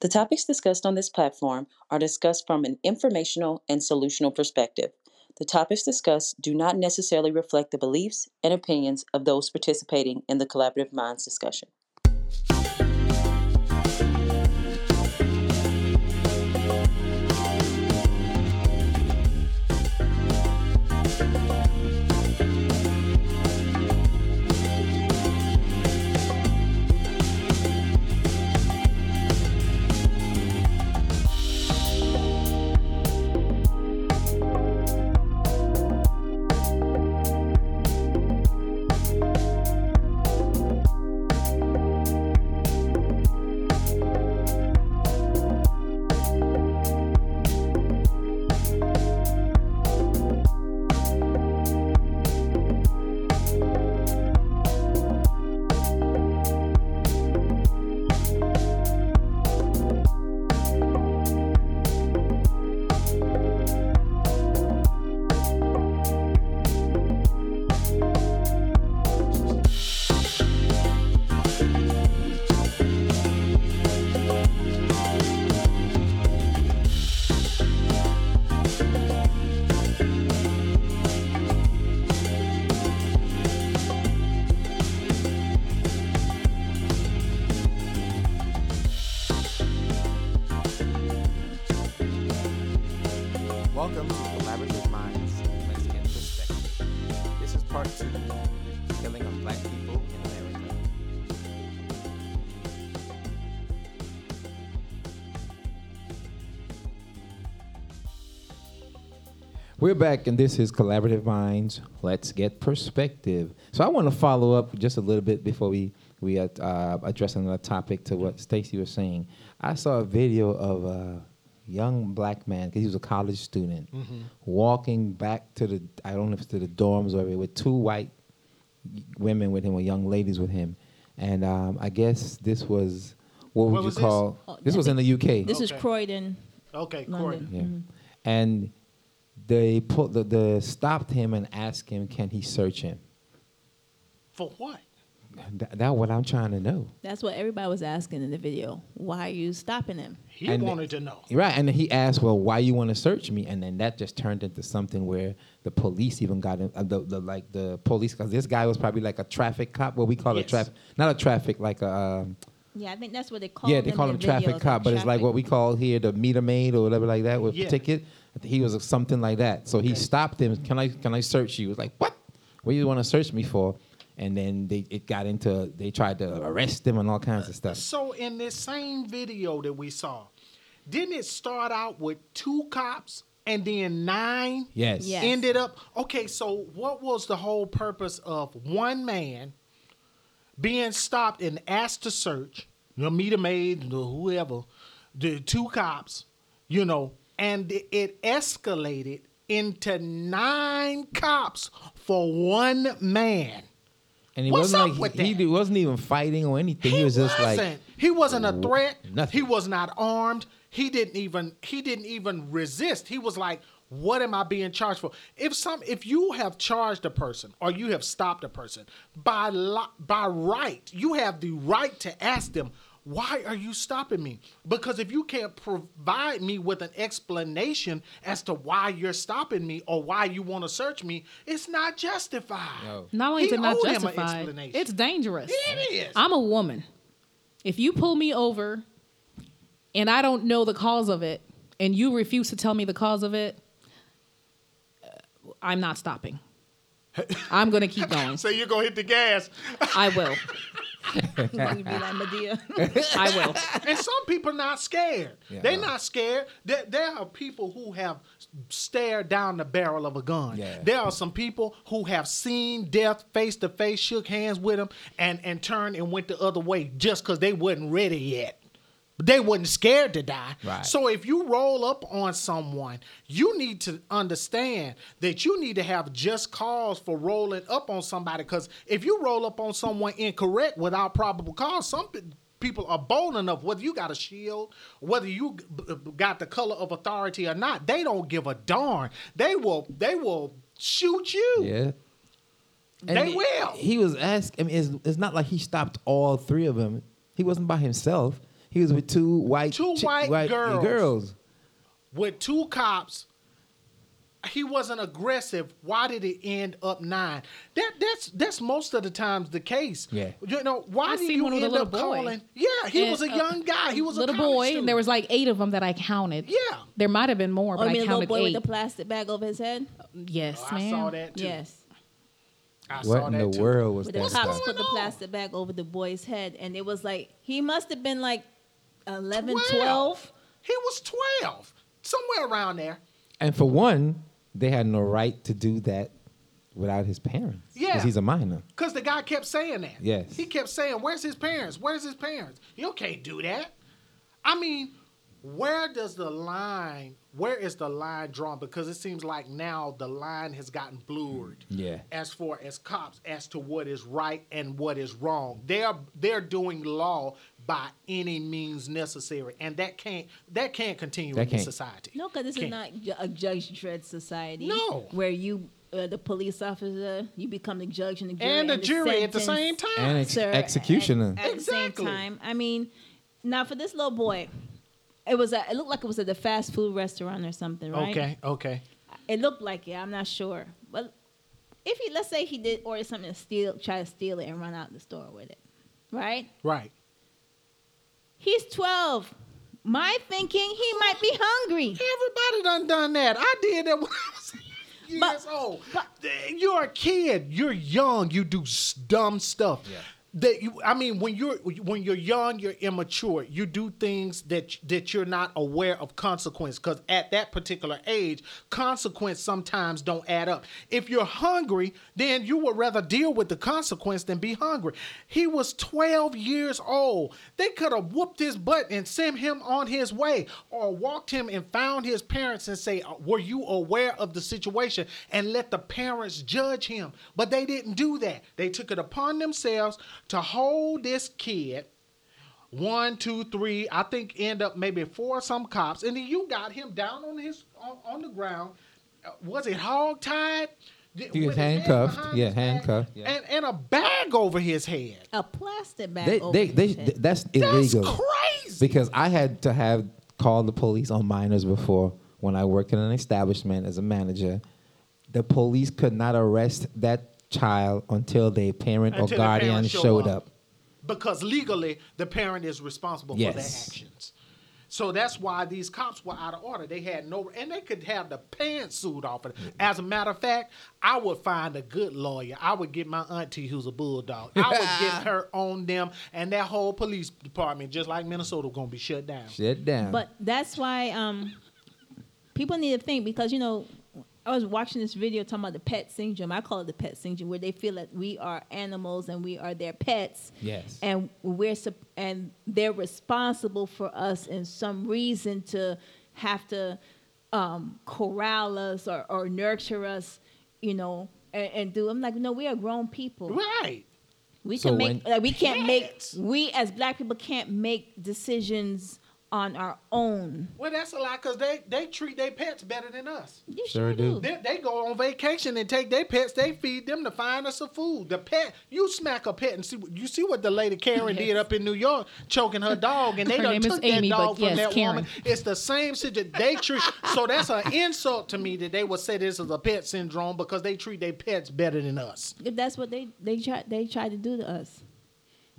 The topics discussed on this platform are discussed from an informational and solutional perspective. The topics discussed do not necessarily reflect the beliefs and opinions of those participating in the Collaborative Minds discussion. We're back, and this is Collaborative Minds. Let's get perspective. So, I want to follow up just a little bit before we we uh, uh, address another topic to what Stacy was saying. I saw a video of a young black man, because he was a college student, walking back to the I don't know if it's to the dorms or with two white women with him or young ladies with him, and um, I guess this was what would Where you was this? call? Oh, This was in the UK. This is Okay. Croydon, Okay, London. Courtney. Yeah. Mhm. And they put the, the stopped him and asked him, can he search him? For what? Th- That's what I'm trying to know. That's what everybody was asking in the video. Why are you stopping him? He And- wanted to know. Right, and he asked, "Well, why you want to search me?" And then that just turned into something where the police even got in, uh, the, the like the police because this guy was probably like a traffic cop, what we call a traffic, not a traffic, like a um, Yeah, I think that's what they call. yeah, they call him traffic cop, but it's like what we call here the meter maid or whatever like that with Yeah. ticket. I think He was something like that, so he stopped him. Can I can I search you? He was like, "What? What do you want to search me for?" And then they it got into they tried to arrest him and all kinds of stuff. So in this same video that we saw, didn't it start out with two cops and then nine? Yes. Yes. Ended up okay. So what was the whole purpose of one man being stopped and asked to search? You know, meet a maid, or whoever, the two cops, you know, and it- escalated into nine cops for one man. And he What's wasn't up like with he, that? he wasn't even fighting or anything. He, was just like wasn't. he wasn't a threat. nothing. He was not armed. He didn't even he didn't even resist. He was like, "What am I being charged for?" If some if you have charged a person or you have stopped a person by li- by right, you have the right to ask them. Why are you stopping me? Because if you can't provide me with an explanation as to why you're stopping me or why you want to search me, it's not justified. No. Not only is it not owed him an justified, it's dangerous. It is. I'm a woman. If you pull me over and I don't know the cause of it, and you refuse to tell me the cause of it, uh, I'm not stopping. I'm going to keep going. so you're gonna hit the gas. I will. You want to be like Madea? I will. and some people not scared. Yeah. They're not scared. There, there are people who have stared down the barrel of a gun. Yeah. There are some people who have seen death face to face, shook hands with him, and and turned and went the other way just because they wasn't ready yet. They wasn't scared to die. Right. So if you roll up on someone, you need to understand that you need to have just cause for rolling up on somebody. Because if you roll up on someone incorrect without probable cause, some people are bold enough, whether you got a shield, whether you g- b- b- got the color of authority or not, they don't give a darn. They will. They will shoot you. Yeah. They he- will. He was asked. I mean, it's, it's not like he stopped all three of them. He wasn't by himself. He was with two white Two chi- white girls. girls. with two cops. He wasn't aggressive. Why did it end up nine? That that's that's most of the times the case. Yeah. You know why I do seen you one with a end little up boy. calling? Yeah, he And, was a uh, young guy. He was little a college boy, student. and there was like eight of them that I counted. Yeah. there might have been more, Oh, but you mean I the little counted boy eight. with the plastic bag over his head? yes, I ma'am. saw that too. Yes. I saw What in that the too. world was But the that? cops stuff? put the plastic bag over the boy's head, and it was like he must have been like 11, 12. 12. He was twelve, somewhere around there. And for one, they had no right to do that without his parents. Yeah. because he's a minor. Because the guy kept saying that. Yes. He kept saying, Where's his parents? Where's his parents? You can't do that. I mean, where does the line, where is the line drawn? Because it seems like now the line has gotten blurred. Yeah. As far as cops, as to what is right and what is wrong. They're they're doing law by any means necessary. And that can't that can't continue That in this can't. society. No, because this is Can't. not a Judge Dredd society. No. Where you, uh, the police officer, you become the judge and the jury. And the jury at the same time. And ex- Sir, executioner. At, at Exactly. the same time, I mean, now for this little boy, it was a, it looked like it was at a fast food restaurant or something, right? Okay, okay. It looked like it. I'm not sure, but if he, let's say he did order something to steal, try to steal it and run out the store with it, right? Right. He's 12. My thinking, he might be hungry. Everybody done done that. I did that when I was years But- old. but- you're a kid. You're young. You do dumb stuff. That you, I mean, when you're when you're young, you're immature. You do things that that you're not aware of consequence. Because at that particular age, consequence sometimes don't add up. If you're hungry, then you would rather deal with the consequence than be hungry. He was 12 years old. They could have whooped his butt and sent him on his way, or walked him and found his parents and say, uh, "Were you aware of the situation?" and let the parents judge him. But they didn't do that. They took it upon themselves to hold this kid one, two, three, I think end up maybe four some cops, and then you got him down on his on, on the ground. Uh, Was it hog tied? He was handcuffed. Yeah, handcuffed, yeah. And and a bag over his head. A plastic bag. They, over they, his they, head. that's That's illegal. crazy. Because I had to have called the police on minors before when I worked in an establishment as a manager. The police could not arrest that child until their parent Until or guardian parents show showed up. up. Because legally, the parent is responsible for their Yes. actions. So that's why these cops were out of order. They had no, and they could have the pantsuit off of it. As a matter of fact, I would find a good lawyer. I would get my auntie, who's a bulldog. I would get her on them, and that whole police department, just like Minnesota, gonna be shut down. Shut down. But that's why um, people need to think because you know I was watching this video talking about the pet syndrome. I call it the pet syndrome, where they feel that we are animals and we are their pets. Yes. And we're sup- and they're responsible for us in some reason to have to um, corral us or, or nurture us, you know, and, and do. I'm like, no, we are grown people. Right. We So can make like we can't make we as black people can't make decisions on our own. Well, that's a lie because they, they treat their pets better than us. You Sure sure, do. do. They, they go on vacation and take their pets. They feed them to find us some food. The pet, you smack a pet and see. You see what the lady Karen did up in New York, choking her dog, and they Her done name is took Amy, that but dog from yes, that Karen. woman. It's the same situation. They treat. so that's an insult to me that they would say this is a pet syndrome because they treat their pets better than us. If that's what they they try they try to do to us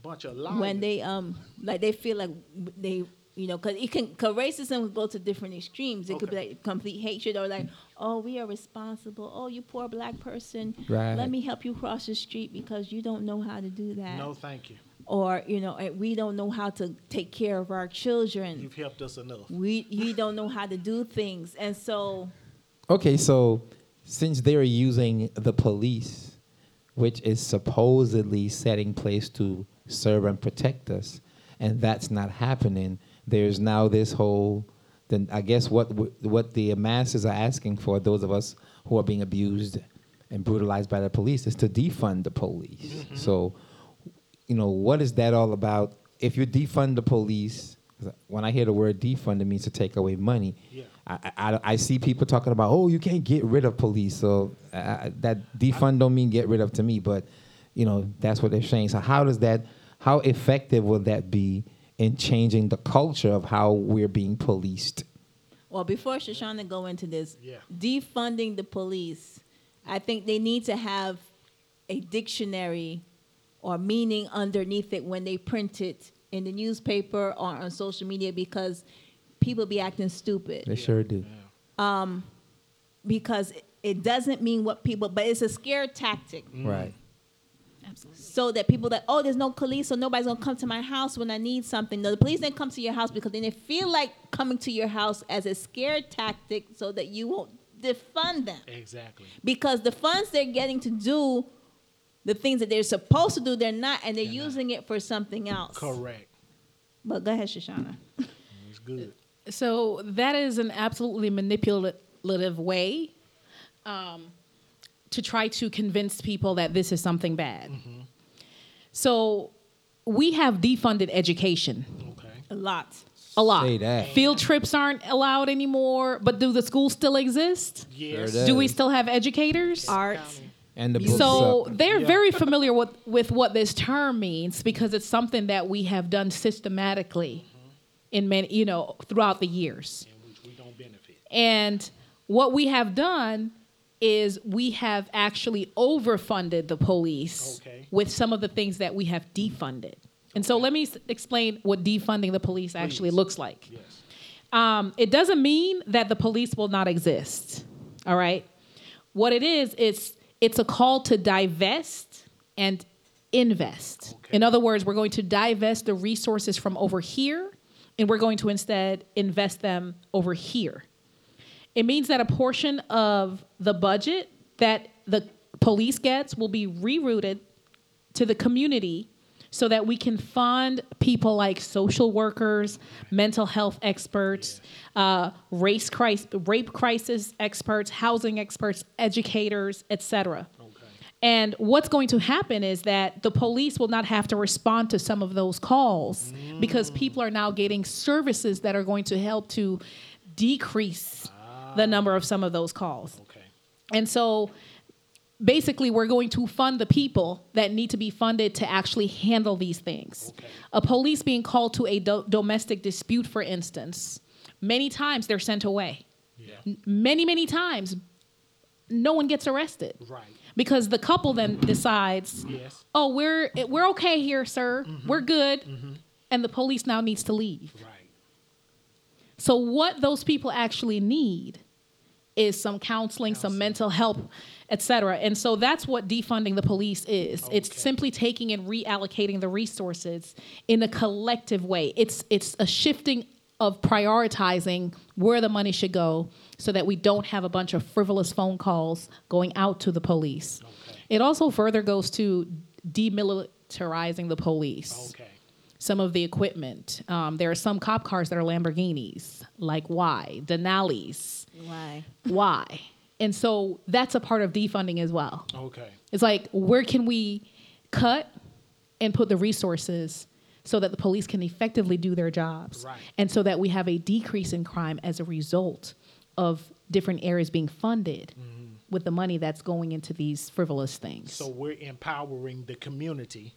Bunch of liars. when they um like they feel like they you know because it can cause racism will go to different extremes. It could be like complete hatred or like oh we are responsible. Oh you poor black person. Right. Let me help you cross the street because you don't know how to do that. no, thank you. Or you know we don't know how to take care of our children. You've helped us enough. we we don't know how to do things and so Okay, so since they're using the police, which is supposedly set in place to serve and protect us, and that's not happening, there's now this whole. Then I guess what what the masses are asking for, those of us who are being abused and brutalized by the police, is to defund the police. So, you know, what is that all about? If you defund the police, when I hear the word defund, it means to take away money. Yeah. I, I, I see people talking about, oh, you can't get rid of police. So uh, that defund don't mean get rid of to me, but you know that's what they're saying. So how does that, how effective will that be in changing the culture of how we're being policed. Well, before Shoshana go into this, Yeah. defunding the police, I think they need to have a dictionary or meaning underneath it when they print it in the newspaper or on social media because people be acting stupid. They sure do. Um, because it- it doesn't mean what people but it's a scare tactic Right. So that people that oh there's no police so nobody's gonna come to my house when i need something no the police didn't come to your house because then they feel like coming to your house as a scare tactic so that you won't defund them Exactly. because the funds they're getting to do the things that they're supposed to do they're not and they're using it for something else Correct. but go ahead shoshana It's good. So that is an absolutely manipulative way um, to try to convince people that this is something bad. Mm-hmm. So we have defunded education Okay. a lot a lot. Say that. Field trips aren't allowed anymore, but do the schools still exist? Yes. Sure Do we still have educators? art And the books So up. they're Yeah. very familiar with, with what this term means because it's something that we have done systematically mm-hmm. in many, you know, throughout the years. In which we don't benefit. And what we have done is we have actually overfunded the police Okay. with some of the things that we have defunded. And so let me s- explain what defunding the police actually looks like. Yes. Um, it doesn't mean that the police will not exist. All right. What it is, it's it's a call to divest and invest. Okay. In other words, we're going to divest the resources from over here, and we're going to instead invest them over here. It means that a portion of the budget that the police gets will be rerouted to the community so that we can fund people like social workers, mental health experts, uh, race crisis, rape crisis experts, housing experts, educators, etc. Okay. And what's going to happen is that the police will not have to respond to some of those calls because people are now getting services that are going to help to decrease the number of some of those calls. Okay. And so basically, we're going to fund the people that need to be funded to actually handle these things. Okay. A police being called to a do- domestic dispute, for instance, many times they're sent away. Yeah. Many, many times, no one gets arrested Right. because the couple then decides, Yes. "Oh, we're we're okay here, sir. Mm-hmm. We're good," mm-hmm. and the police now needs to leave. Right. So what those people actually need is some counseling, some mental help, et cetera. And so that's what defunding the police is. It's simply taking and reallocating the resources in a collective way. It's it's a shifting of prioritizing where the money should go so that we don't have a bunch of frivolous phone calls going out to the police. Okay. It also further goes to demilitarizing the police Okay. Some of the equipment. Um, there are some cop cars that are Lamborghinis. Like why? Denali's. why Why? And so that's a part of defunding as well. Okay. It's like where can we cut and put the resources so that the police can effectively do their jobs, Right. and so that we have a decrease in crime as a result of different areas being funded with the money that's going into these frivolous things. So we're empowering the community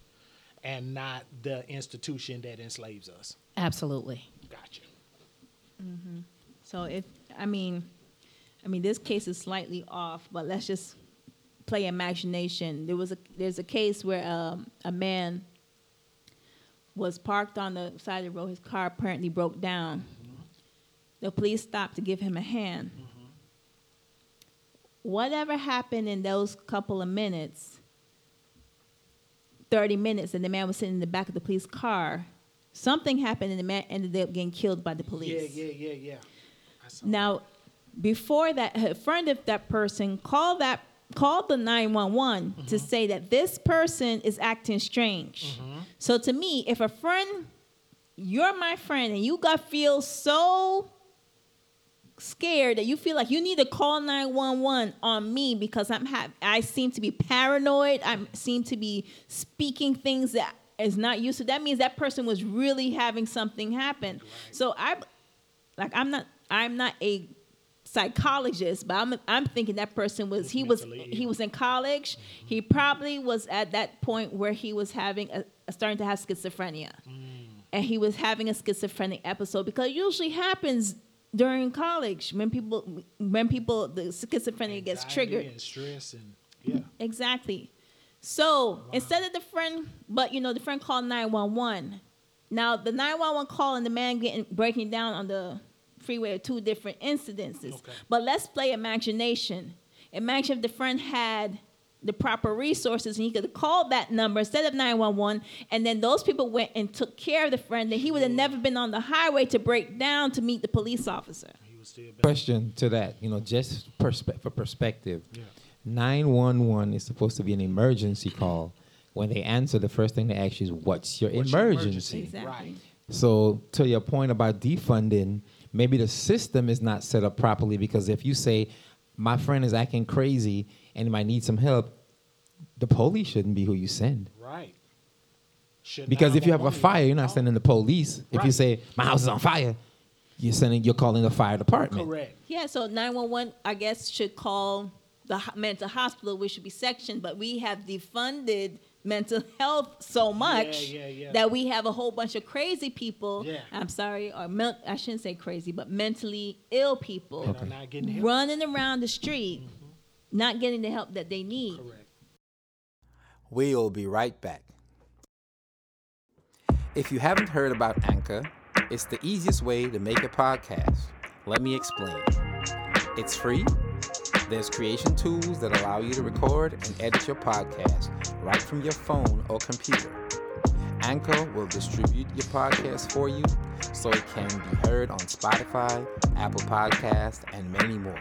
and not the institution that enslaves us. Absolutely. Gotcha. So if I mean, I mean this case is slightly off, but let's just play imagination. There was a there's a case where um, a man was parked on the side of the road. His car apparently broke down. The police stopped to give him a hand. Whatever happened in those couple of minutes, 30 minutes, and the man was sitting in the back of the police car, something happened and the man ended up getting killed by the police. Yeah, yeah, yeah, yeah. Now, before that, a friend of that person called that called the 911 to say that this person is acting strange. So to me, if a friend, you're my friend, and you got feel so scared that you feel like you need to call 911 on me because I'm ha- I seem to be paranoid. I seem to be speaking things that is not used to. That means that person was really having something happen. So I like I'm not I'm not a psychologist, but I'm I'm thinking that person was he was he was in college. Mm-hmm. He probably was at that point where he was having a, starting to have schizophrenia. Mm. and he was having a schizophrenic episode because it usually happens during college when people when people the schizophrenia gets triggered. and stress and yeah. Exactly. So instead of the friend, but you know, the friend called nine one one. Now the nine one one call and the man getting breaking down on the freeway are two different incidences. Okay. But let's play imagination. Imagine if the friend had the proper resources and he could have called that number instead of 911 and then those people went and took care of the friend then he would have never been on the highway to break down to meet the police officer He was still back. Question to that, you know, just perspe- for perspective. Yeah. 911 is supposed to be an emergency call. When they answer, the first thing they ask you is, What's your What's your emergency? emergency? exactly Right. So, to your point about defunding, maybe the system is not set up properly because if you say, My friend is acting crazy and might need some help, the police shouldn't be who you send. Right. Should Because if you have a fire, you're not call? sending the police. If you say, My house is on fire, you're sending, you're calling the fire department. Correct. Yeah, so 911, I guess, should call the mental hospital, which should be sectioned, but we have defunded mental health so much yeah, yeah. that we have a whole bunch of crazy people. Yeah. I'm sorry, or men- I shouldn't say crazy, but mentally ill people That are not getting help. running around the street, mm. Not getting the help that they need. Correct. We'll be right back. If you haven't heard about Anchor, it's the easiest way to make a podcast. Let me explain. It's free. There's creation tools that allow you to record and edit your podcast right from your phone or computer. Anchor will distribute your podcast for you so it can be heard on Spotify, Apple Podcasts, and many more.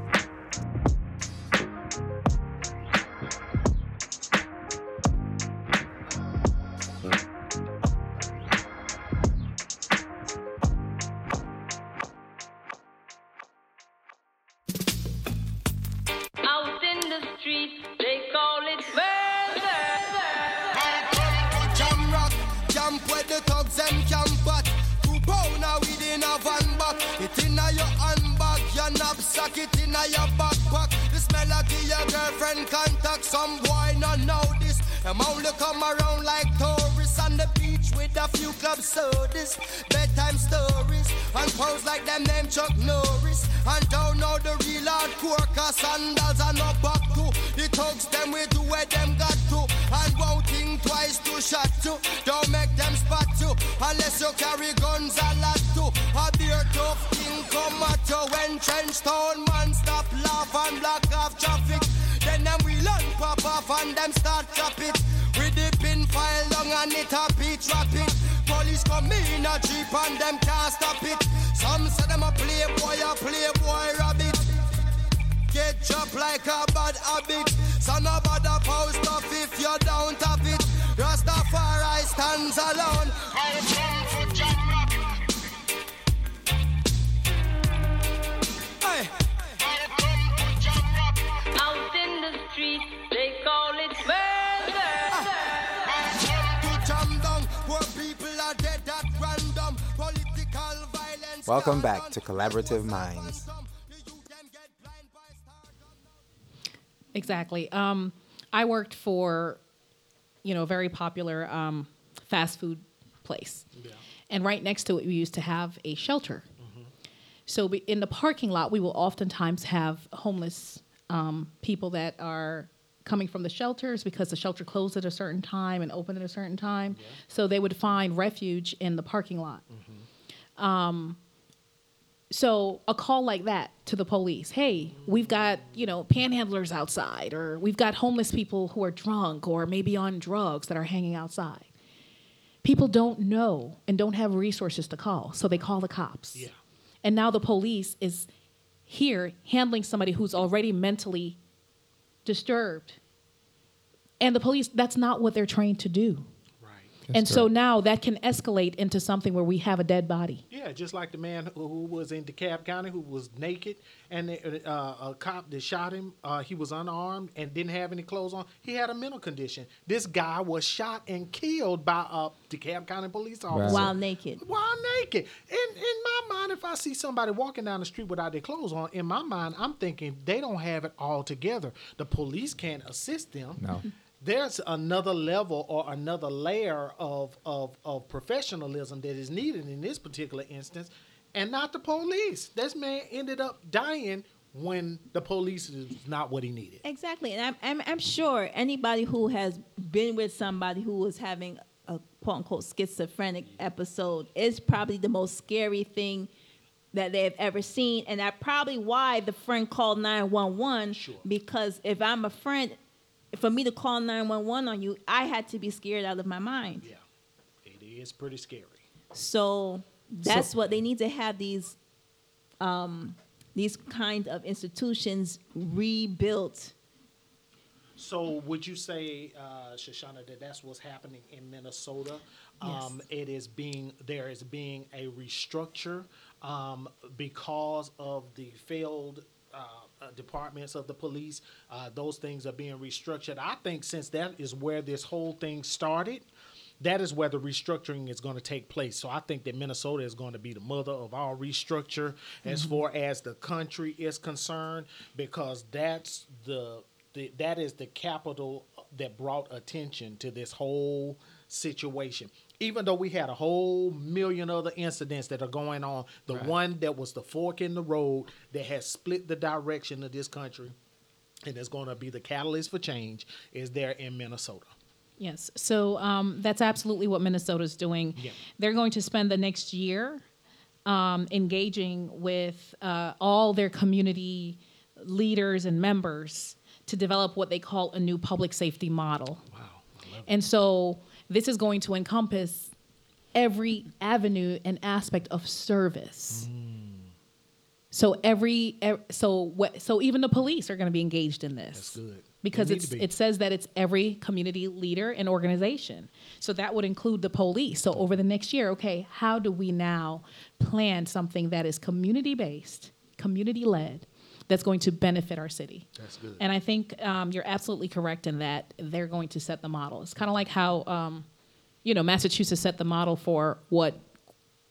Welcome back to Collaborative Minds. The youth them get blind by stardom. Exactly. Um, I worked for, you know, a very popular um, fast food place, and right next to it, we used to have a shelter. So we, in the parking lot, we will oftentimes have homeless um, people that are coming from the shelters because the shelter closed at a certain time and opened at a certain time. So they would find refuge in the parking lot. So a call like that to the police, hey, we've got, you know, panhandlers outside or we've got homeless people who are drunk or maybe on drugs that are hanging outside. People don't know and don't have resources to call, so they call the cops. Yeah. And now the police is here handling somebody who's already mentally disturbed. And the police, that's not what they're trained to do. Right. and so now that can escalate into something where we have a dead body. Yeah, just like the man who, who was in DeKalb County who was naked, and the, uh, a cop that shot him, uh, he was unarmed and didn't have any clothes on. He had a mental condition. This guy was shot and killed by a DeKalb County police officer While naked. while naked. In in my mind, if I see somebody walking down the street without their clothes on, in my mind, I'm thinking they don't have it all together. The police can't assist them. No. There's another level or another layer of, of of professionalism that is needed in this particular instance, and not the police. This man ended up dying when the police is not what he needed. Exactly, and I'm, I'm I'm sure anybody who has been with somebody who was having a quote unquote schizophrenic episode is probably the most scary thing that they've ever seen, and that's probably why the friend called nine one one. Sure. Because if I'm a friend, for me to call nine one one on you, I had to be scared out of my mind. Yeah, it is pretty scary. So that's what they need to have these um, these kind of institutions rebuilt. So would you say, uh, Shoshana, that that's what's happening in Minnesota? Um, It is being there is being a restructure um, because of the failed. Uh, departments of the police, uh, those things are being restructured. I think since that is where this whole thing started, that is where the restructuring is going to take place. So I think that Minnesota is going to be the mother of all restructure as far as the country is concerned, because that's the, the that is the capital that brought attention to this whole situation. Even though we had a whole million other incidents that are going on, the one that was the fork in the road that has split the direction of this country and is going to be the catalyst for change is there in Minnesota. Yes. So um, that's absolutely what Minnesota's doing. Yeah. They're going to spend the next year um, engaging with uh, all their community leaders and members to develop what they call a new public safety model. Wow. I love And so this is going to encompass every avenue and aspect of service. Mm. So every so what so even the police are going to be engaged in this. That's good. Because it's be. it says that it's every community leader and organization. So that would include the police. So over the next year, okay, how do we now plan something that is community based, community led, that's going to benefit our city? That's good. And I think um, you're absolutely correct in that they're going to set the model. It's kind of like how, um, you know, Massachusetts set the model for what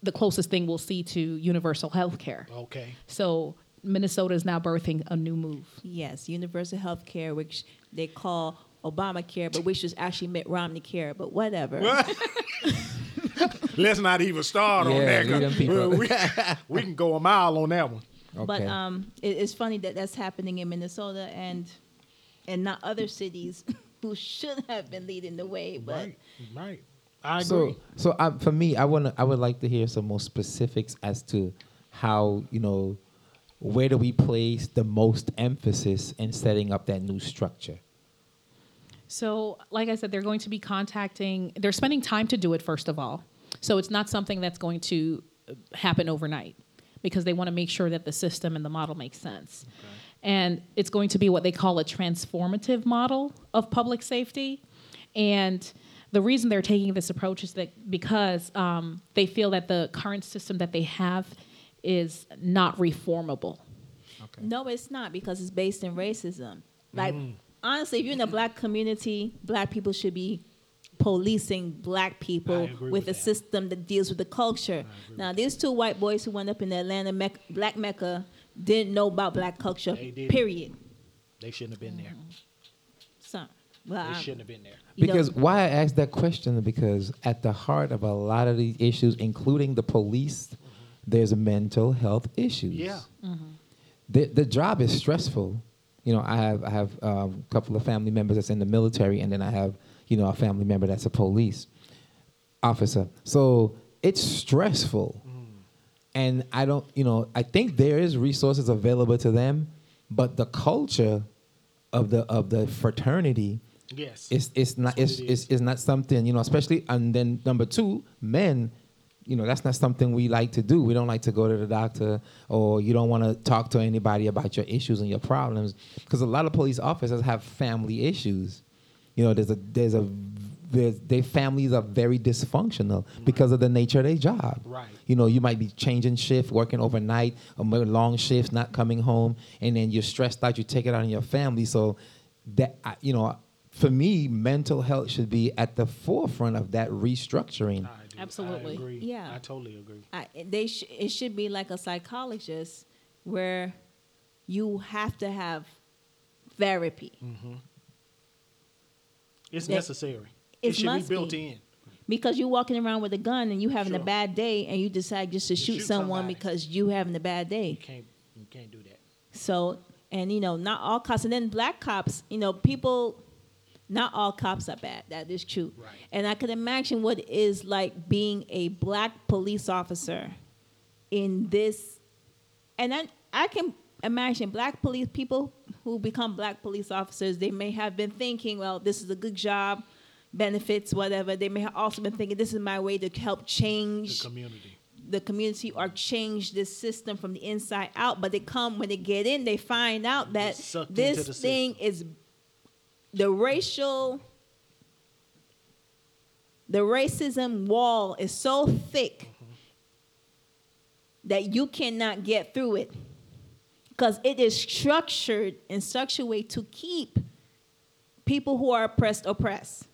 the closest thing we'll see to universal health care. Okay. So Minnesota is now birthing a new move. Yes, universal health care, which they call Obamacare, but which is actually Mitt Romney care, but whatever. Let's not even start on that. leave. We, we can go a mile on that one. But um, it, it's funny that that's happening in Minnesota and and not other cities who should have been leading the way. But Right. Right. I So, agree. so um, for me, I want. I would like to hear some more specifics as to how you know where do we place the most emphasis in setting up that new structure. So, like I said, they're going to be contacting, they're spending time to do it, first of all. So, it's not something that's going to uh, happen overnight because they want to make sure that the system and the model makes sense. And it's going to be what they call a transformative model of public safety. And the reason they're taking this approach is that because um, they feel that the current system that they have is not reformable. no, it's not because it's based in racism. Like honestly, if you're in a black community, black people should be policing black people with with a system that deals with the culture. Now, these two white boys who went up in the Atlanta Mec- Black Mecca didn't know about black culture. They. Period. They shouldn't have been there. Mm-hmm. So, well, They I- shouldn't have been there. you know, Because why I asked that question because at the heart of a lot of these issues, including the police, mm-hmm. there's mental health issues. Yeah. Mm-hmm. the the job is stressful. You know, I have I have um, a couple of family members that's in the military, and then I have you know a family member that's a police officer. So it's stressful, mm. and I don't you know I think there is resources available to them, but the culture of the of the fraternity Yes. it's it's not it's, it it's it's not something you know especially and then number two men you know that's not something we like to do. We don't like to go to the doctor or you don't want to talk to anybody about your issues and your problems because a lot of police officers have family issues you know there's a there's a their, their families are very dysfunctional because of the nature of their job. Right. You know, you might be changing shift, working overnight, or long shifts, not coming home, and then you're stressed out. You take it out on your family. So that you know, for me, mental health should be at the forefront of that restructuring. I do. Absolutely. I agree. Yeah. I totally agree. I, they sh- it should be like a psychologist where you have to have therapy mm-hmm. It's That- necessary. It should be built be. in. because you're walking around with a gun and you having a bad day and you decide just to shoot, shoot someone somebody. because you having a bad day. You can't. You can't do that. So, and you know, not all cops, and then black cops, you know, people, not all cops are bad. That is true. Right. And I can imagine what it is like being a black police officer in this, and I, I can imagine black police people who become black police officers. They may have been thinking, well, this is a good job, benefits, whatever. They may have also been thinking, this is my way to help change The community. the community or change this system from the inside out. But they come when they get in, they find out that this thing is the racial, the racism wall is so thick that you cannot get through it because it is structured in such a way to keep people who are oppressed oppressed.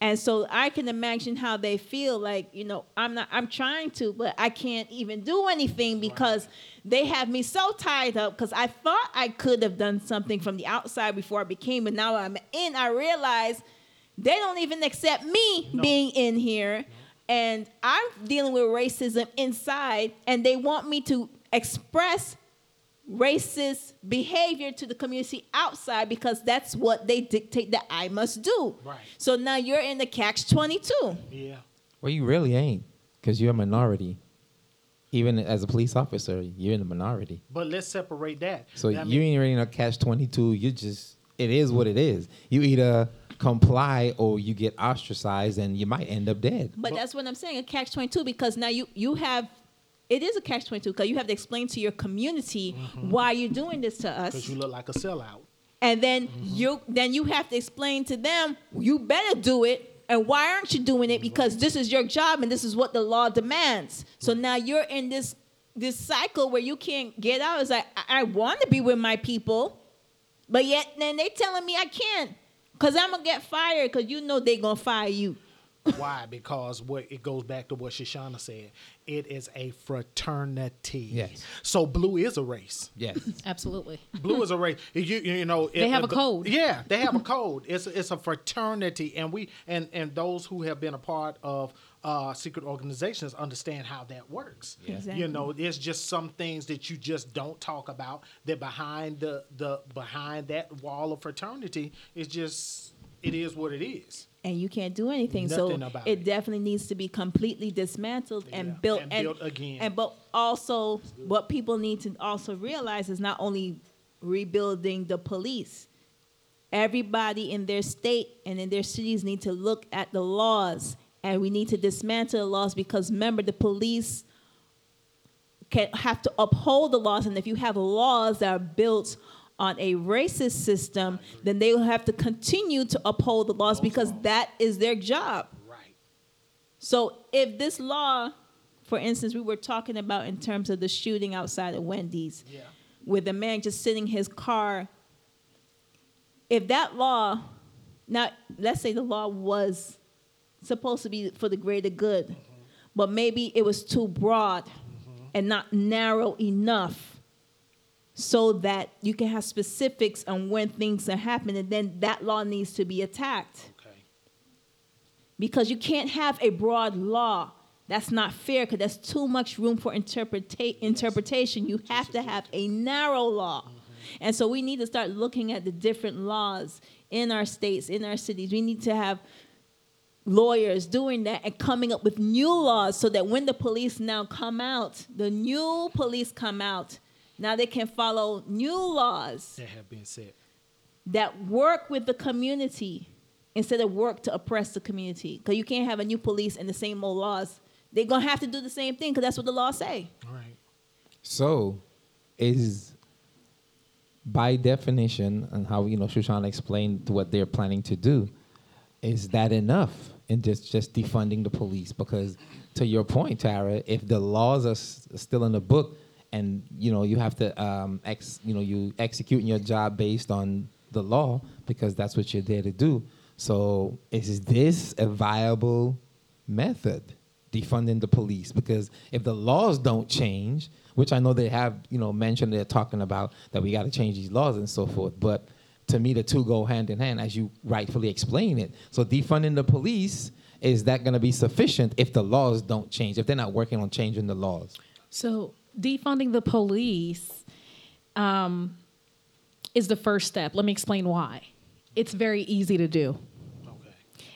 And so I can imagine how they feel like, you know, I'm not I'm trying to, but I can't even do anything because they have me so tied up because I thought I could have done something from the outside before I became, but now I'm in, I realize they don't even accept me No. being in here. And I'm dealing with racism inside, and they want me to express racist behavior to the community outside because that's what they dictate that I must do. Right. So now you're in the catch 22. Yeah. Well, you really ain't, because you're a minority. Even as a police officer, you're in the minority. But let's separate that. So That you mean- ain't really in a catch twenty two. You just it is what it is. You either comply or you get ostracized, and you might end up dead. But that's what I'm saying, a catch 22 because now you you have it is a catch 22 because you have to explain to your community mm-hmm. why you're doing this to us. Because you look like a sellout. and then mm-hmm. you then you have to explain to them you better do it and why aren't you doing it? Because this is your job and this is what the law demands. So now you're in this this cycle where you can't get out. It's like i, I want to be with my people but yet then they telling me i can't because i'm gonna get fired because you know they gonna fire you Why? Because what it goes back to what Shoshana said. It is a fraternity. Yes. So blue is a race. Yes. Absolutely. Blue is a race. You you know They have a code. Yeah, they have a code. It's it's a fraternity, and we and and those who have been a part of uh, secret organizations understand how that works. Yeah. Exactly. You know, there's just some things that you just don't talk about. That behind the the behind that wall of fraternity is just it is what it is. and you can't do anything. Nothing so it it. definitely needs to be completely dismantled and Yeah, built and built again. And but also, what people need to also realize is not only rebuilding the police. Everybody in their state and in their cities need to look at the laws, and we need to dismantle the laws because remember the police can have to uphold the laws, and if you have laws that are built on a racist system, then they will have to continue to uphold the laws because that is their job. Right. So if this law, for instance, we were talking about in terms of the shooting outside of Wendy's, Yeah. with the man just sitting in his car, if that law, now let's say the law was supposed to be for the greater good, mm-hmm. but maybe it was too broad mm-hmm. and not narrow enough so that you can have specifics on when things are happening, and then that law needs to be attacked Okay. because you can't have a broad law. That's not fair because there's too much room for interpreta- interpretation. You have to have a narrow law. And so we need to start looking at the different laws in our states, in our cities. We need to have lawyers doing that and coming up with new laws so that when the police now come out, the new police come out, now they can follow new laws That have been said. that work with the community instead of work to oppress the community. Because you can't have a new police and the same old laws. They're gonna have to do the same thing because that's what the laws say. All right. So, is by definition, and how you know Shoshana explained what they're planning to do, is that enough in just just defunding the police? Because to your point, Tara, if the laws are s- still in the book, and you know you have to um, ex, you know you executing your job based on the law because that's what you're there to do. So is this a viable method? defunding the police because if the laws don't change, which I know they have, you know, mentioned they're talking about that we got to change these laws and so forth, but to me the two go hand in hand as you rightfully explain it. So defunding the police is that going to be sufficient if the laws don't change, if they're not working on changing the laws? So defunding the police um, is the first step. Let me explain why. It's very easy to do. Okay.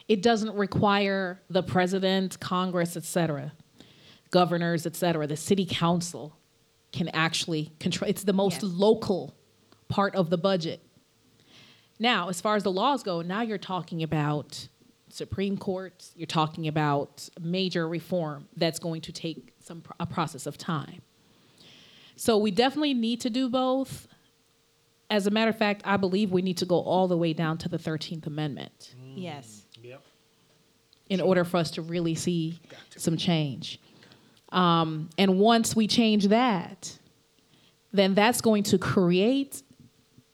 It doesn't require the president, Congress, et cetera, governors, et cetera. The city council can actually control. It's the most local part of the budget. Now, as far as the laws go, now you're talking about Supreme Court. You're talking about major reform that's going to take some a process of time. So we definitely need to do both. As a matter of fact, I believe we need to go all the way down to the 13th Amendment Yes. Yep. in order for us to really see some change. Um, and once we change that, then that's going to create,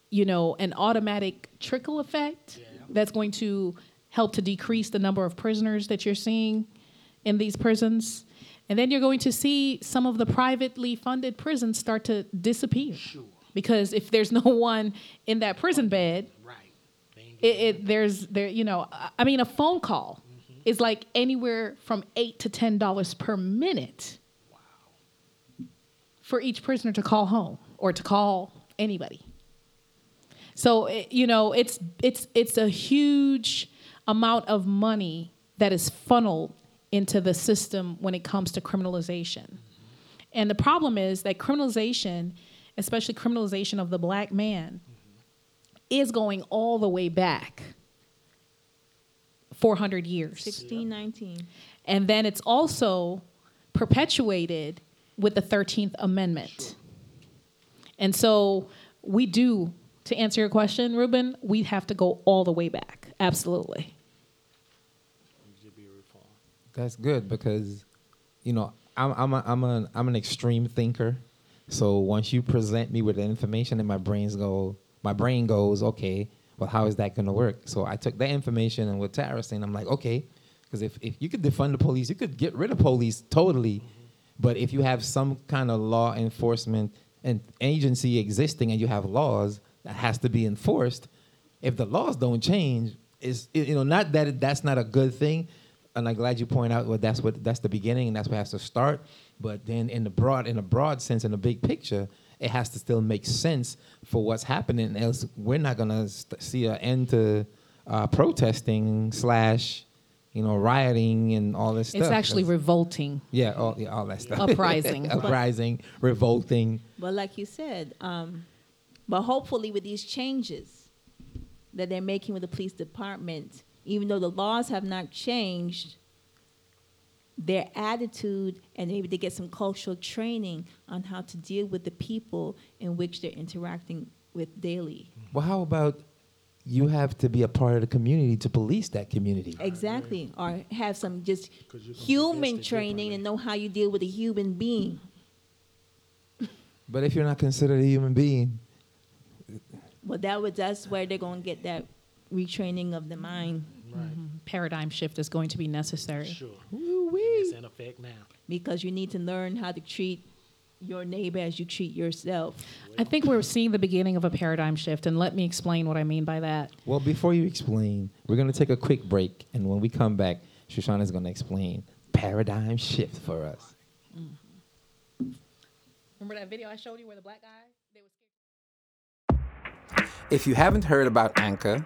you know, an automatic trickle effect that's going to help to decrease the number of prisoners that you're seeing in these prisons. And then you're going to see some of the privately funded prisons start to disappear. Sure. Because if there's no one in that prison bed, Right. It, it there's there you know I- mean a phone call is like anywhere from eight to ten dollars per minute. For each prisoner to call home or to call anybody. So it, you know it's it's it's a huge amount of money that is funneled into the system when it comes to criminalization. And the problem is that criminalization, especially criminalization of the black man, is going all the way back 400 years. 1619. And then it's also perpetuated with the 13th Amendment. And so we do, to answer your question, Ruben, we have to go all the way back. Absolutely. That's good because, you know, I'm I'm a, I'm a, I'm an extreme thinker. So once you present me with the information, and my brains go, my brain goes, okay, well, how is that going to work? So I took that information and with Tara saying, I'm like, okay, because if if you could defund the police, you could get rid of police totally, but if you have some kind of law enforcement and agency existing and you have laws that has to be enforced, if the laws don't change, is you know not that that's not a good thing, and I'm glad you point out well that's what that's the beginning and that's what has to start. But then in the broad in a broad sense in the big picture, it has to still make sense for what's happening. Else we're not gonna st- see an end to uh, protesting slash you know rioting and all this stuff. It's actually 'Cause- revolting. yeah, all, yeah, all that stuff. Uprising. uprising, revolting. But like you said, um, but hopefully with these changes that they're making with the police department, even though the laws have not changed, their attitude and maybe they get some cultural training on how to deal with the people in which they're interacting with daily. Well, how about you have to be a part of the community to police that community? Exactly. Or have some just 'Cause you're gonna be human training and know how you deal with a human being. But if you're not considered a human being, Well, that was that's where they're going to get that retraining of the mind Right. Mm-hmm. Paradigm shift is going to be necessary. Sure. It's in effect now. because you need to learn how to treat your neighbor as you treat yourself. I think we're seeing the beginning of a paradigm shift, and let me explain what I mean by that. well, before you explain, we're going to take a quick break, and when we come back, Shoshana is going to explain paradigm shift for us. Mm-hmm. Remember that video I showed you where the black guy? They was If you haven't heard about Anchor,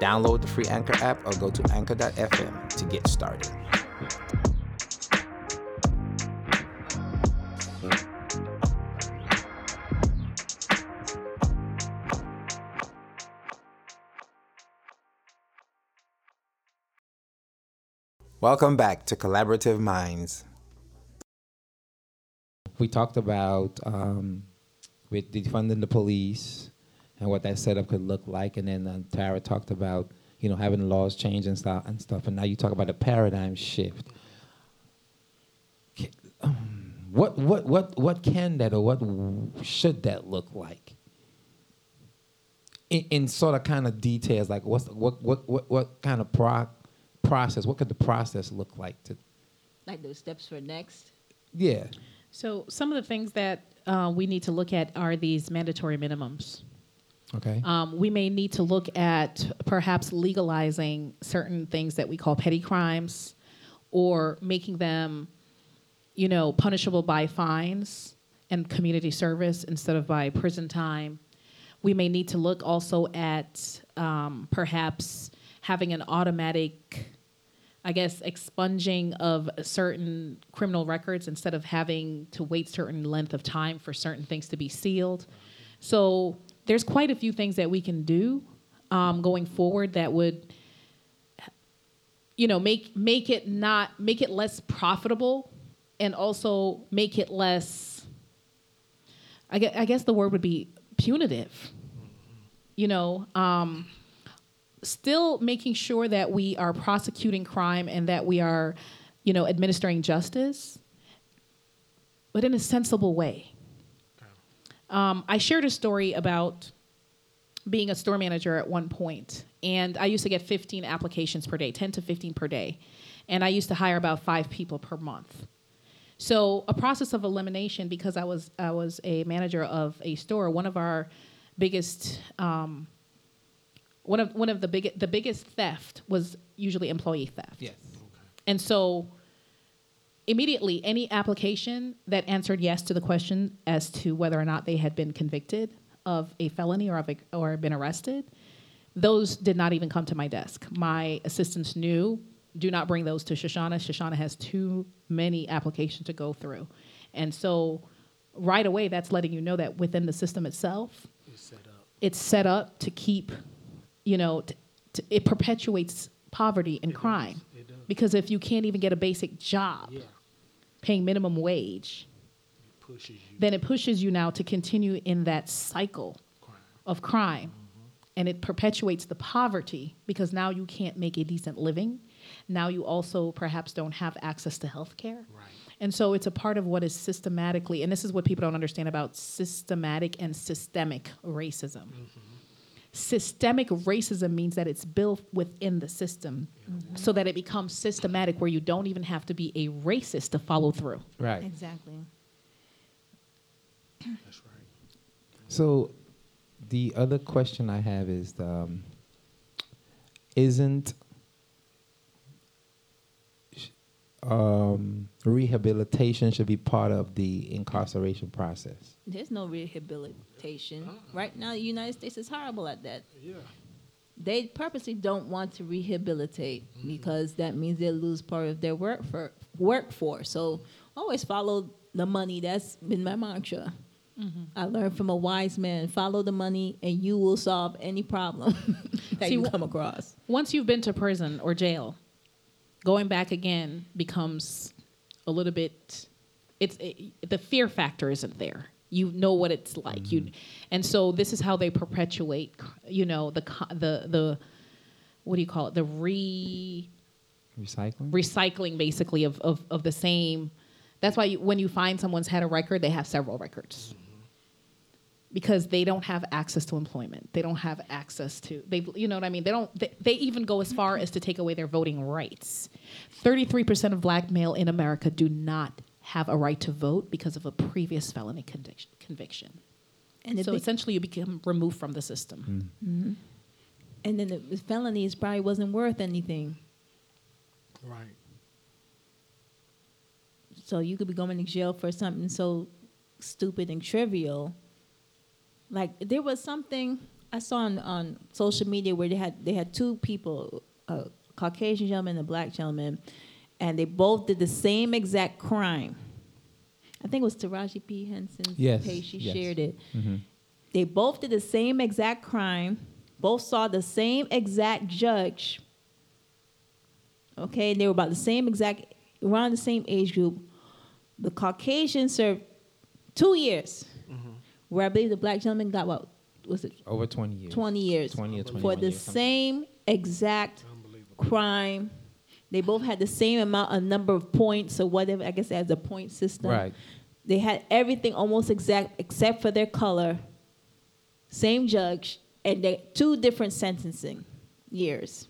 Download the free Anchor app or go to anchor.fm to get started. Welcome back to Collaborative Minds. We talked about um, with defunding the police and what that setup could look like, and then uh, Tara talked about you know having laws change and stuff and stuff, and now you talk about a paradigm shift. Um, What what what what can that or what should that look like? In, in sort of kind of details, like what's what what what what kind of pro- process? What could the process look like to? Like those steps for next. Yeah. So some of the things that uh, we need to look at are these mandatory minimums. Okay. Um, we may need to look at perhaps legalizing certain things that we call petty crimes, or making them, you know, punishable by fines and community service instead of by prison time. We may need to look also at um, perhaps having an automatic I guess expunging of certain criminal records instead of having to wait certain length of time for certain things to be sealed. So there's quite a few things that we can do um, going forward that would, you know, make make it not make it less profitable, and also make it less. I guess, I guess the word would be punitive. You know. Um, still making sure that we are prosecuting crime and that we are, you know, administering justice, but in a sensible way. Um, I shared a story about being a store manager at one point, and I used to get 15 applications per day, 10 to 15 per day, and I used to hire about five people per month. So a process of elimination because I was I was a manager of a store. One of our biggest um, one of one of the big the biggest theft was usually employee theft. Yes. And so immediately any application that answered yes to the question as to whether or not they had been convicted of a felony or of a, or been arrested, those did not even come to my desk. My assistants knew, do not bring those to Shoshana. Shoshana has too many applications to go through. And so right away that's letting you know that within the system itself, it's set up to keep you know, t- t- it perpetuates poverty and crime. Because if you can't even get a basic job, Yeah. Paying minimum wage, Pushes you. then it pushes you now to continue in that cycle of crime. Mm-hmm. And it perpetuates the poverty because now you can't make a decent living. Now you also perhaps don't have access to health care. Right. And so it's a part of what is systematically, and this is what people don't understand about systematic and systemic racism. Mm-hmm. Systemic racism means that it's built within the system so that it becomes systematic where you don't even have to be a racist to follow through. Right. Exactly. That's right. So, the other question I have is, um, isn't sh- um, rehabilitation should be part of the incarceration process? There's no rehabilitation. Right now, the United States is horrible at that. Yeah. They purposely don't want to rehabilitate because that means they lose part of their work for workforce. So always follow the money. That's been my mantra. I learned from a wise man: follow the money, and you will solve any problem that See, you come across. Once you've been to prison or jail, going back again becomes a little bit. It's it, the fear factor isn't there. You know what it's like. You, mm-hmm. and so this is how they perpetuate. You know the the the what do you call it? The re Recycling? recycling basically of, of, of the same. That's why you, when you find someone's had a record, they have several records because they don't have access to employment. They don't have access to they. You know what I mean? They don't. They, they even go as far as to take away their voting rights. Thirty-three percent of black male in America do not have a right to vote because of a previous felony conviction. conviction. And so thing- essentially, you become removed from the system. Mm. Mm-hmm. and then the, the felonies probably wasn't worth anything. Right. So you could be going to jail for something so stupid and trivial. Like there was something I saw on, on social media where they had they had two people, a Caucasian gentleman and a black gentleman, and they both did the same exact crime. I think it was Taraji P. Henson's Yes, page. She yes. shared it. Mm-hmm. They both did the same exact crime. Both saw the same exact judge. Okay, they were about the same exact, around the same age group. The Caucasian served two years, where I believe the black gentleman got what was it Over 20 years. 20 years 20 or 21 for the years, same exact crime. They both had the same amount, a number of points or whatever. I guess as a point system. Right. They had everything almost exact except for their color. Same judge, and they two different sentencing years.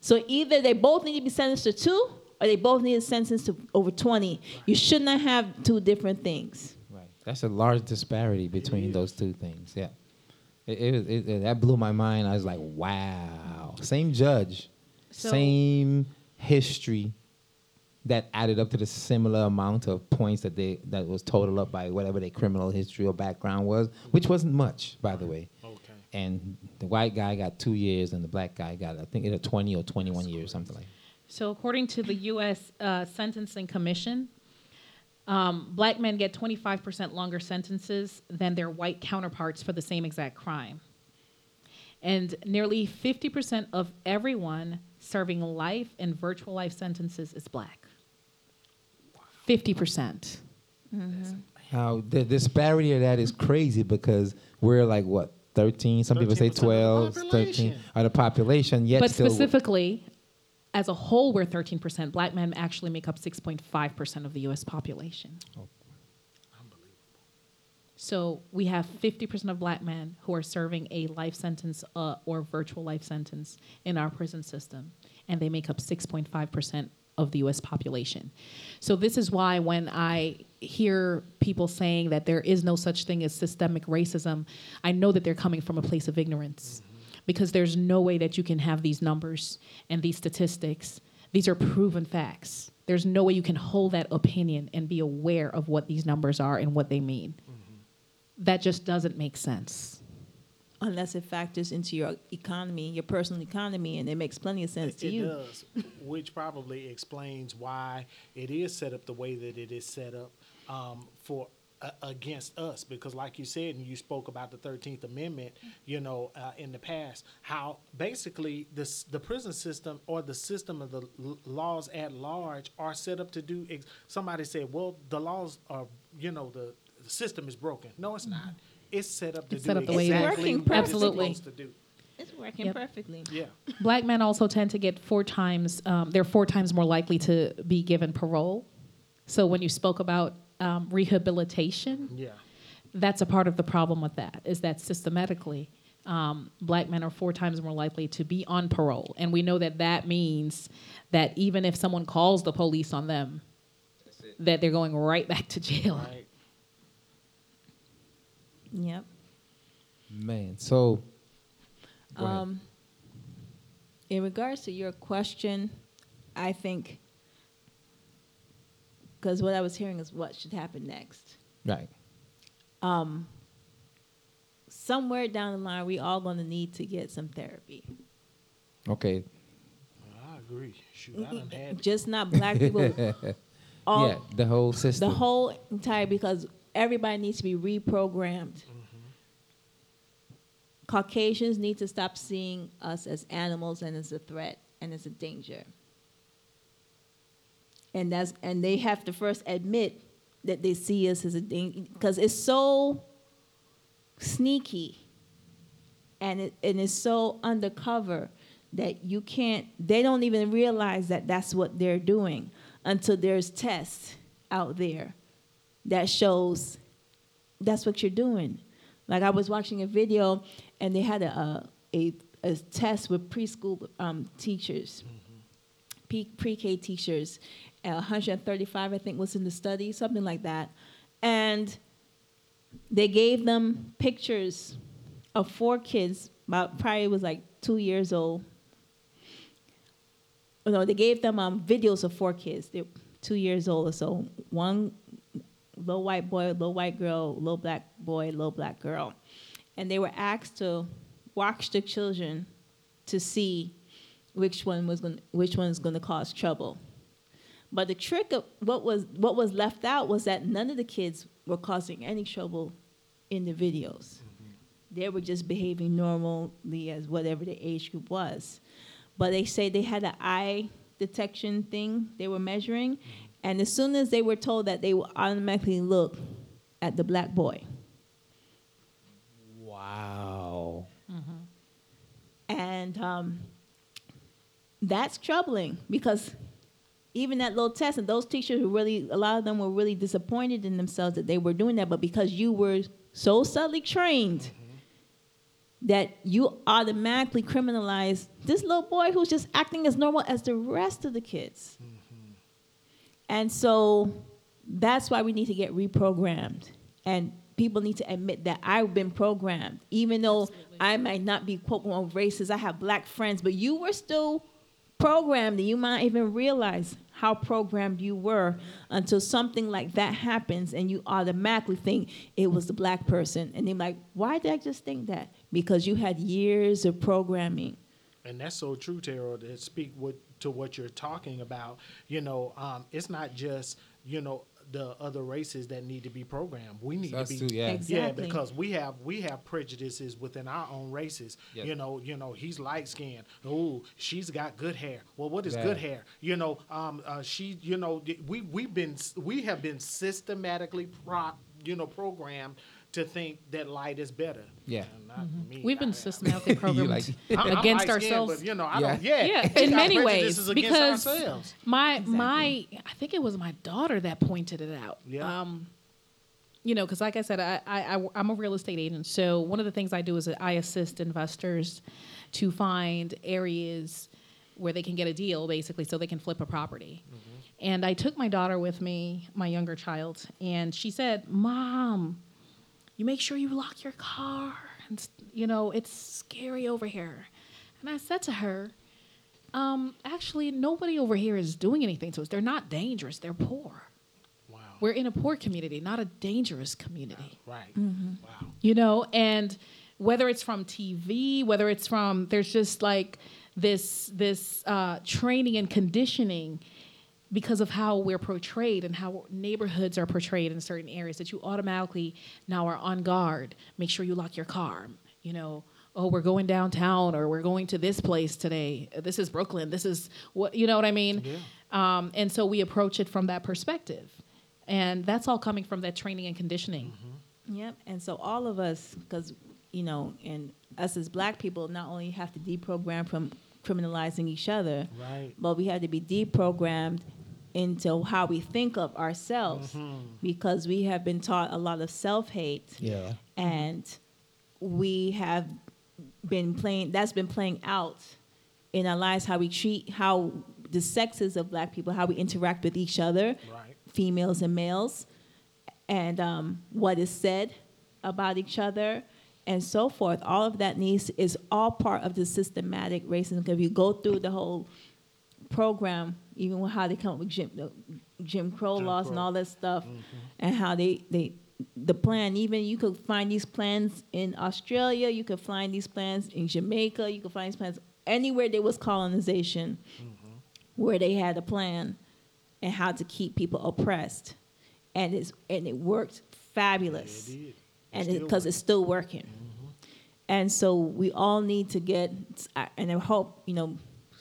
So either they both need to be sentenced to two, or they both need a sentence to over 20. You should not have two different things. Right. That's a large disparity between those two things. Yeah. It, it, was- it, it- that blew my mind. I was like, wow. Same judge, So- same history that added up to the similar amount of points that they that was totaled up by whatever their criminal history or background was, which wasn't much, by the way. Okay. And the white guy got two years, and the black guy got I think it either twenty or twenty one years, something like. that. So, according to the U.S. Uh, Sentencing Commission, um, black men get 25% longer sentences than their white counterparts for the same exact crime. And nearly 50% of everyone serving life and virtual life sentences is black. 50%. How the disparity of that is crazy because we're like what 13 some people say 13% of the 12 13 population. of the population yet but still specifically, as a whole, we're 13%. Black men actually make up 6.5% of the U.S. population. So we have 50% of black men who are serving a life sentence uh, or virtual life sentence in our prison system, and they make up 6.5% of the US population. So this is why when I hear people saying that there is no such thing as systemic racism, I know that they're coming from a place of ignorance. Because there's no way that you can have these numbers and these statistics. These are proven facts. There's no way you can hold that opinion and be aware of what these numbers are and what they mean that just doesn't make sense. Unless it factors into your economy, your personal economy, and it makes plenty of sense to it you. does, which probably explains why it is set up the way that it is set up um, for uh, against us. Because, like you said, and you spoke about the Thirteenth Amendment, you know, uh, in the past, how basically this the prison system or the system of the l- laws at large are set up to do. Ex- somebody said, "Well, the laws are, you know, the, the system is broken." No, it's not. It's set up to It's do set up the way it is. exactly Working what Absolutely. it's supposed to do. It's working Yep. perfectly. Yeah. Black men also tend to get four times, um, they're four times more likely to be given parole. So when you spoke about um, rehabilitation, Yeah. that's a part of the problem with that, is that systematically, um, black men are four times more likely to be on parole. And we know that that means that even if someone calls the police on them, that they're going right back to jail. Right. Yep. man so go ahead. Um, in regards to your question, I think because what I was hearing is what should happen next. right um, Somewhere down the line, we all going to need to get some therapy. okay I agree. Shoot, I done had Just not black people. all, yeah the whole system the whole entire because everybody needs to be reprogrammed. Mm-hmm. Caucasians need to stop seeing us as animals and as a threat and as a danger. And that's and they have to first admit that they see us as a danger because it's so sneaky and it and it's so undercover that you can't they don't even realize that that's what they're doing until there's tests out there that shows that's what you're doing. Like i was watching a video and they had a a, a test with preschool um, teachers P- pre-k teachers 135 i think was in the study something like that and they gave them pictures of four kids about probably was like two years old no, they gave them um, videos of four kids. They're two years old or so. One little white boy, little white girl, little black boy, little black girl. and they were asked to watch the children to see which one was going which one's going to cause trouble. But the trick of what was what was left out was that none of the kids were causing any trouble in the videos. Mm-hmm. They were just behaving normally as whatever the age group was. But they say they had an eye detection thing they were measuring, mm-hmm. and as soon as they were told that they would automatically look at the black boy. Wow. Mm-hmm. And um, that's troubling because even that little test, and those teachers were really, a lot of them were really disappointed in themselves that they were doing that, but because you were so subtly trained that you automatically criminalize this little boy who's just acting as normal as the rest of the kids. Mm-hmm. And so that's why we need to get reprogrammed. And people need to admit that I've been programmed. Even though I might not be quote unquote racist, I have black friends, but you were still programmed and you might even realize how programmed you were until something like that happens and you automatically think it was the black person. And they're like, why did I just think that? Because you had years of programming. And that's so true, Tara, to speak to what you're talking about. You know, um, it's not just, you know, the other races that need to be programmed. We need Us to be too, yeah. yeah, because we have we have prejudices within our own races. Yep. You know, you know, he's light skinned. Oh, she's got good hair. Well, what is Yeah. good hair? You know, um, uh, she, you know, we we've been we have been systematically pro, you know, programmed to think that light is better. Yeah. And not mm-hmm. me. We've been I- systematically programmed like- I'm- I'm against light-skinned, ourselves. But, you know, I Yeah. don't. Yeah, yeah, in many ways because ourselves. my my I think it was my daughter that pointed it out. Yeah. Um, you know, because like I said, I, I I I'm a real estate agent, so one of the things I do is that I assist investors to find areas where they can get a deal, basically, so they can flip a property. Mm-hmm. And I took my daughter with me, my younger child, and she said, "Mom, you make sure you lock your car. And, you know, it's scary over here. And I said to her, um, actually, nobody over here is doing anything to us. They're not dangerous. They're poor. Wow. We're in a poor community, not a dangerous community. Right. Mm-hmm. Wow. You know, and whether it's from TV, whether it's from there's just like this this uh, training and conditioning because of how we're portrayed and how neighborhoods are portrayed in certain areas that you automatically now are on guard. Make sure you lock your car. You know, oh, we're going downtown or we're going to this place today. This is Brooklyn. This is what you know what I mean. Um, and so we approach it from that perspective, and that's all coming from that training and conditioning. Yep. And so all of us, because you know, and us as black people, not only have to deprogram from criminalizing each other, Right. but we have to be deprogrammed into how we think of ourselves, because we have been taught a lot of self hate, Yeah. and we have been playing. That's been playing out in our lives. How we treat, how the sexes of black people, how we interact with each other, Right. females and males, and um, what is said about each other, and so forth. All of that needs is all part of the systematic racism. 'Cause if you go through the whole program, even with how they come up with Jim, Jim Crow Jim laws and all that stuff, and how they they the plan. Even you could find these plans in Australia. You could find these plans in Jamaica. You could find these plans anywhere there was colonization, where they had a plan and how to keep people oppressed, and it's and it worked fabulous, Yeah, it and because it's still working. And so we all need to get, and I hope you know,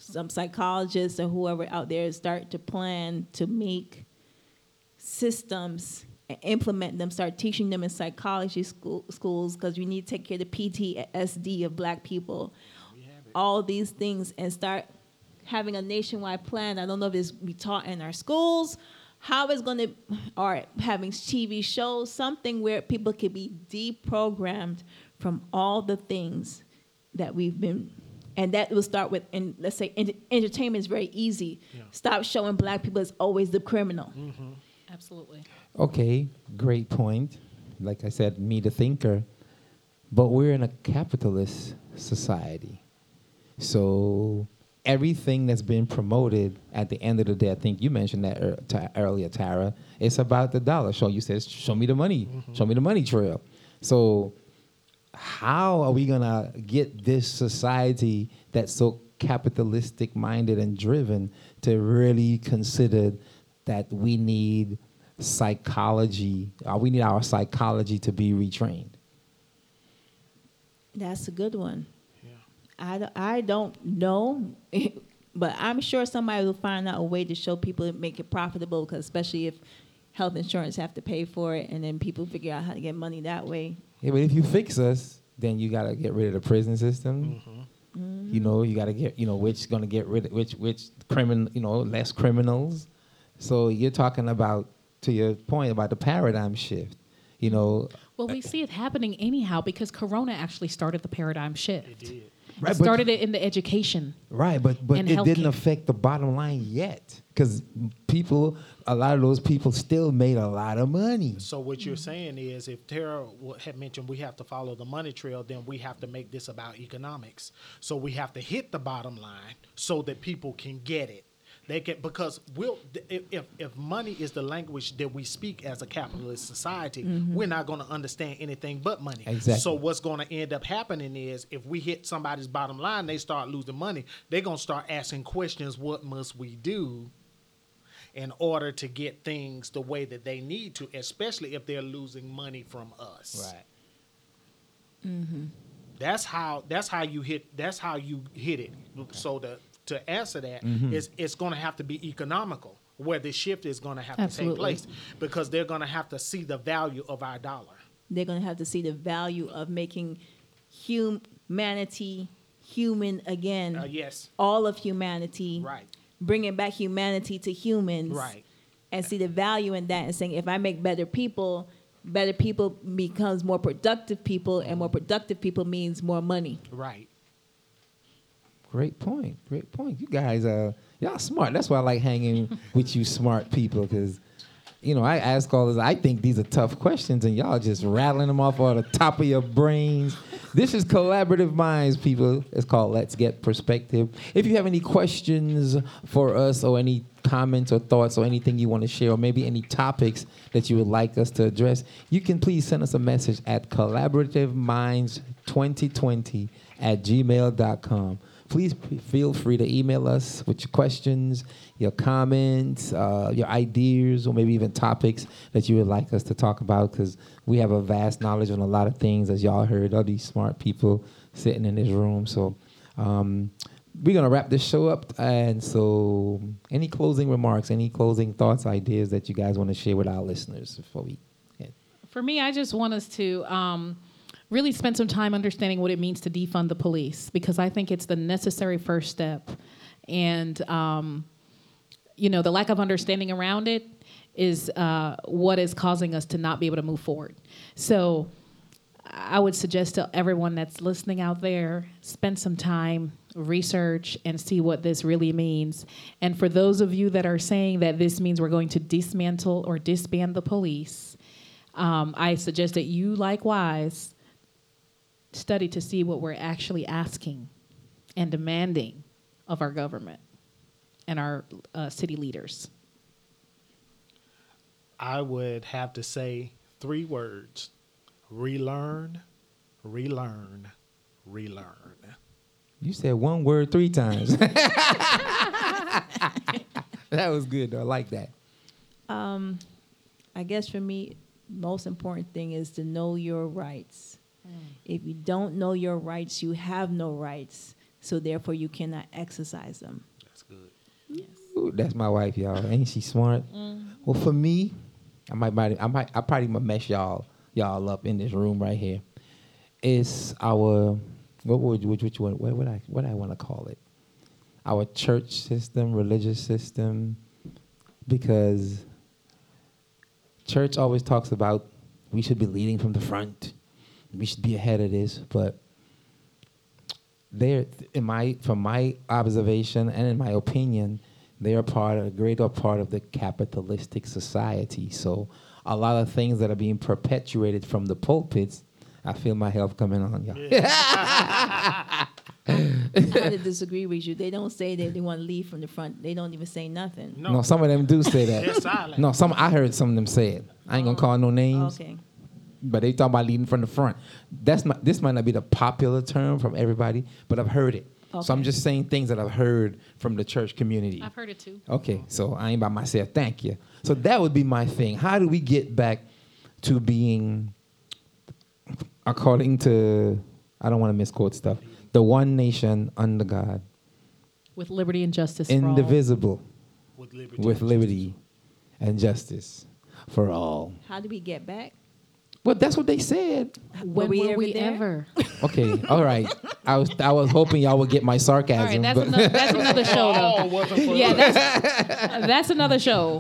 some psychologists or whoever out there start to plan to make systems and implement them. Start teaching them in psychology school, schools because we need to take care of the PTSD of Black people. All these things and start having a nationwide plan. I don't know if it's be taught in our schools, how it's going to, or having TV shows, something where people could be deprogrammed from all the things that we've been. And that will start with, and let's say ent- entertainment is very easy. Stop showing black people as always the criminal. Mm-hmm. Absolutely. Okay, great point. Like I said, me the thinker. But we're in a capitalist society. So everything that's been promoted at the end of the day, I think you mentioned that ear- ta- earlier, Tara, it's about the dollar. Show you says, show me the money, mm-hmm. show me the money trail. So how are we gonna get this society that's so capitalistic minded and driven to really consider that we need psychology, uh, we need our psychology to be retrained? That's a good one. Yeah. I, don't- I don't know, but I'm sure somebody will find out a way to show people and make it profitable. Because especially if health insurance have to pay for it, and then people figure out how to get money that way. Yeah, but if you fix us, then you gotta get rid of the prison system. Mm-hmm. You know, you gotta get you know which gonna get rid of which which criminal you know less criminals. So you're talking about to your point about the paradigm shift. You know, Well, we see it happening anyhow because Corona actually started the paradigm shift. It did. Right, it but- started it in the education. Right, but but And it didn't affect the bottom line yet, because people, a lot of those people still made a lot of money. So what you're saying is, if Tara had mentioned we have to follow the money trail, then we have to make this about economics. So we have to hit the bottom line so that people can get it. They can because we'll if if, if money is the language that we speak as a capitalist society, we're not going to understand anything but money. Exactly. So what's going to end up happening is if we hit somebody's bottom line, they start losing money. They're going to start asking questions. What must we do? in order to get things the way that they need to, especially if they're losing money from us. Right. Mm-hmm. That's how that's how you hit that's how you hit it. So to to answer that is it's going to have to be economical where the shift is going to have to take place because they're going to have to see the value of our dollar. They're going to have to see the value of making humanity human again. Uh, yes. All of humanity. Right. Bringing back humanity to humans. Right. And see the value in that and saying, if I make better people, better people becomes more productive people, and more productive people means more money. Right. Great point. Great point. You guys, uh, y'all smart. That's why I like hanging with you, smart people, because. You know, I ask all this. I think these are tough questions, and y'all just rattling them off on the top of your brains. This is collaborative minds, people. It's called Let's Get Perspective. If you have any questions for us, or any comments or thoughts, or anything you want to share, or maybe any topics that you would like us to address, you can please send us a message at collaborativeminds2020 at gmail.com please feel free to email us with your questions, your comments, uh, your ideas, or maybe even topics that you would like us to talk about because we have a vast knowledge on a lot of things, as y'all heard, all these smart people sitting in this room. So um, we're going to wrap this show up. And so, any closing remarks, any closing thoughts, ideas that you guys want to share with our listeners before we? For me, I just want us to um, really spend some time understanding what it means to defund the police because I think it's the necessary first step. And, um, you know, the lack of understanding around it is uh, what is causing us to not be able to move forward. So I would suggest to everyone that's listening out there, spend some time, research, and see what this really means. And for those of you that are saying that this means we're going to dismantle or disband the police, um, I suggest that you likewise study to see what we're actually asking and demanding of our government and our uh, city leaders. I would have to say three words relearn, relearn, relearn. You said one word three times. that was good, though. I like that. Um, I guess for me, most important thing is to know your rights. Mm. If you don't know your rights, you have no rights. So therefore, you cannot exercise them. That's good. Ooh, that's my wife, y'all. Ain't she smart? Mm. Well, for me, I might, might, I might, I probably might mess y'all, y'all up in this room right here. It's our, what would, which, which one, what would I, what I want to call it? Our church system, religious system, because church always talks about we should be leading from the front, we should be ahead of this, but they're in my from my observation and in my opinion they are part of a greater part of the capitalistic society so a lot of things that are being perpetuated from the pulpits i feel my health coming on y'all I have disagree with you. They don't say that they want to leave from the front. They don't even say nothing. No, no some of them do say that They're silent. no some i heard some of them say it i ain't gonna call no names Okay. But they talking about leading from the front. That's not. This might not be the popular term from everybody, but I've heard it. So I'm just saying things that I've heard from the church community. I've heard it too. Okay, so I ain't by myself. Thank you. So that would be my thing. How do we get back to being, according to, I don't want to misquote stuff, the one nation under God, With liberty and justice for all. indivisible, With liberty. with liberty and justice for all. How do we get back? Well, that's what they said. When we were ever we there? ever? Okay, all right. I was I was hoping y'all would get my sarcasm. All right, that's but another, that's another show Oh, though. wasn't Yeah, that's, that's another show.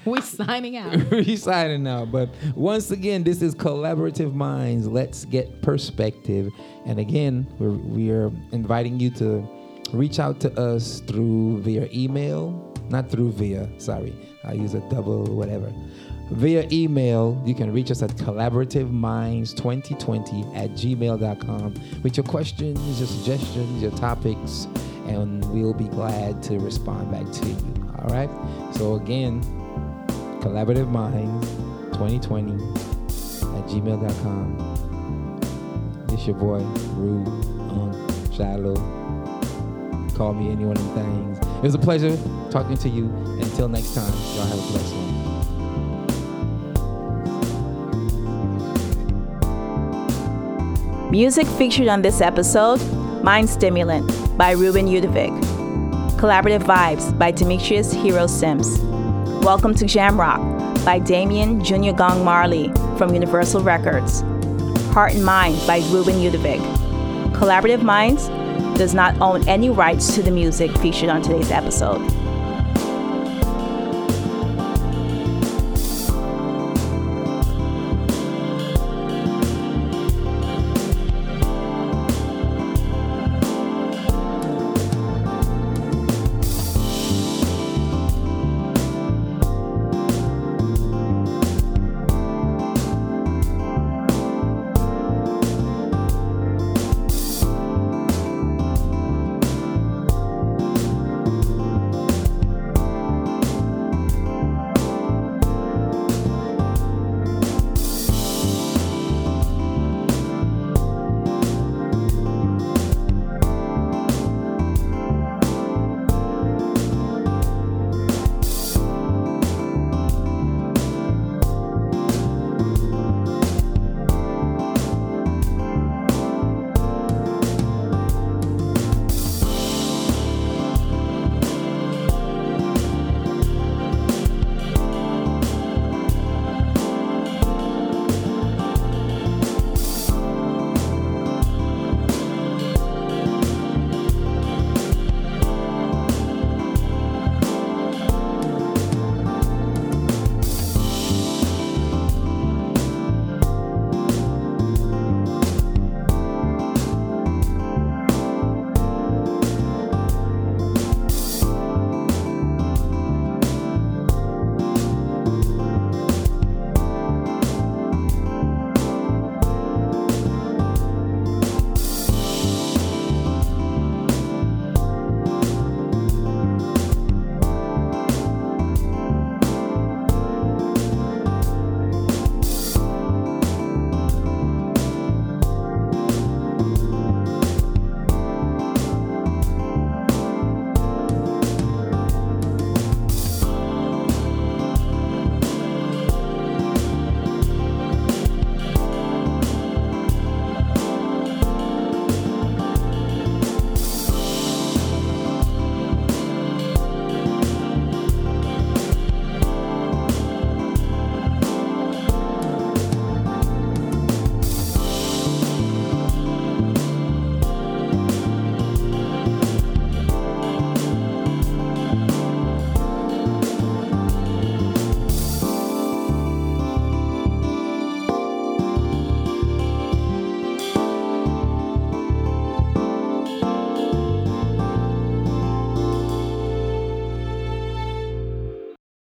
we signing out. we signing out. But once again, this is Collaborative Minds. Let's get perspective. And again, we're, we are inviting you to reach out to us through via email, not through via, sorry, I use a double whatever. Via email, you can reach us at collaborativeminds2020 at gmail.com with your questions, your suggestions, your topics, and we'll be glad to respond back to you. All right? So, again, collaborative minds 2020 at gmail.com it's your boy Rue um, Shiloh. Call me any one of the things. It was a pleasure talking to you. Until next time y'all have a blessed one Music featured on this episode Mind Stimulant by Ruben Udovic. Collaborative Vibes by Demetrius Hero Sims. Welcome to Jamrock by Damian Jr. Gong Marley from Universal Records. Heart and Mind by Ruben Udovic. Collaborative Minds does not own any rights to the music featured on today's episode.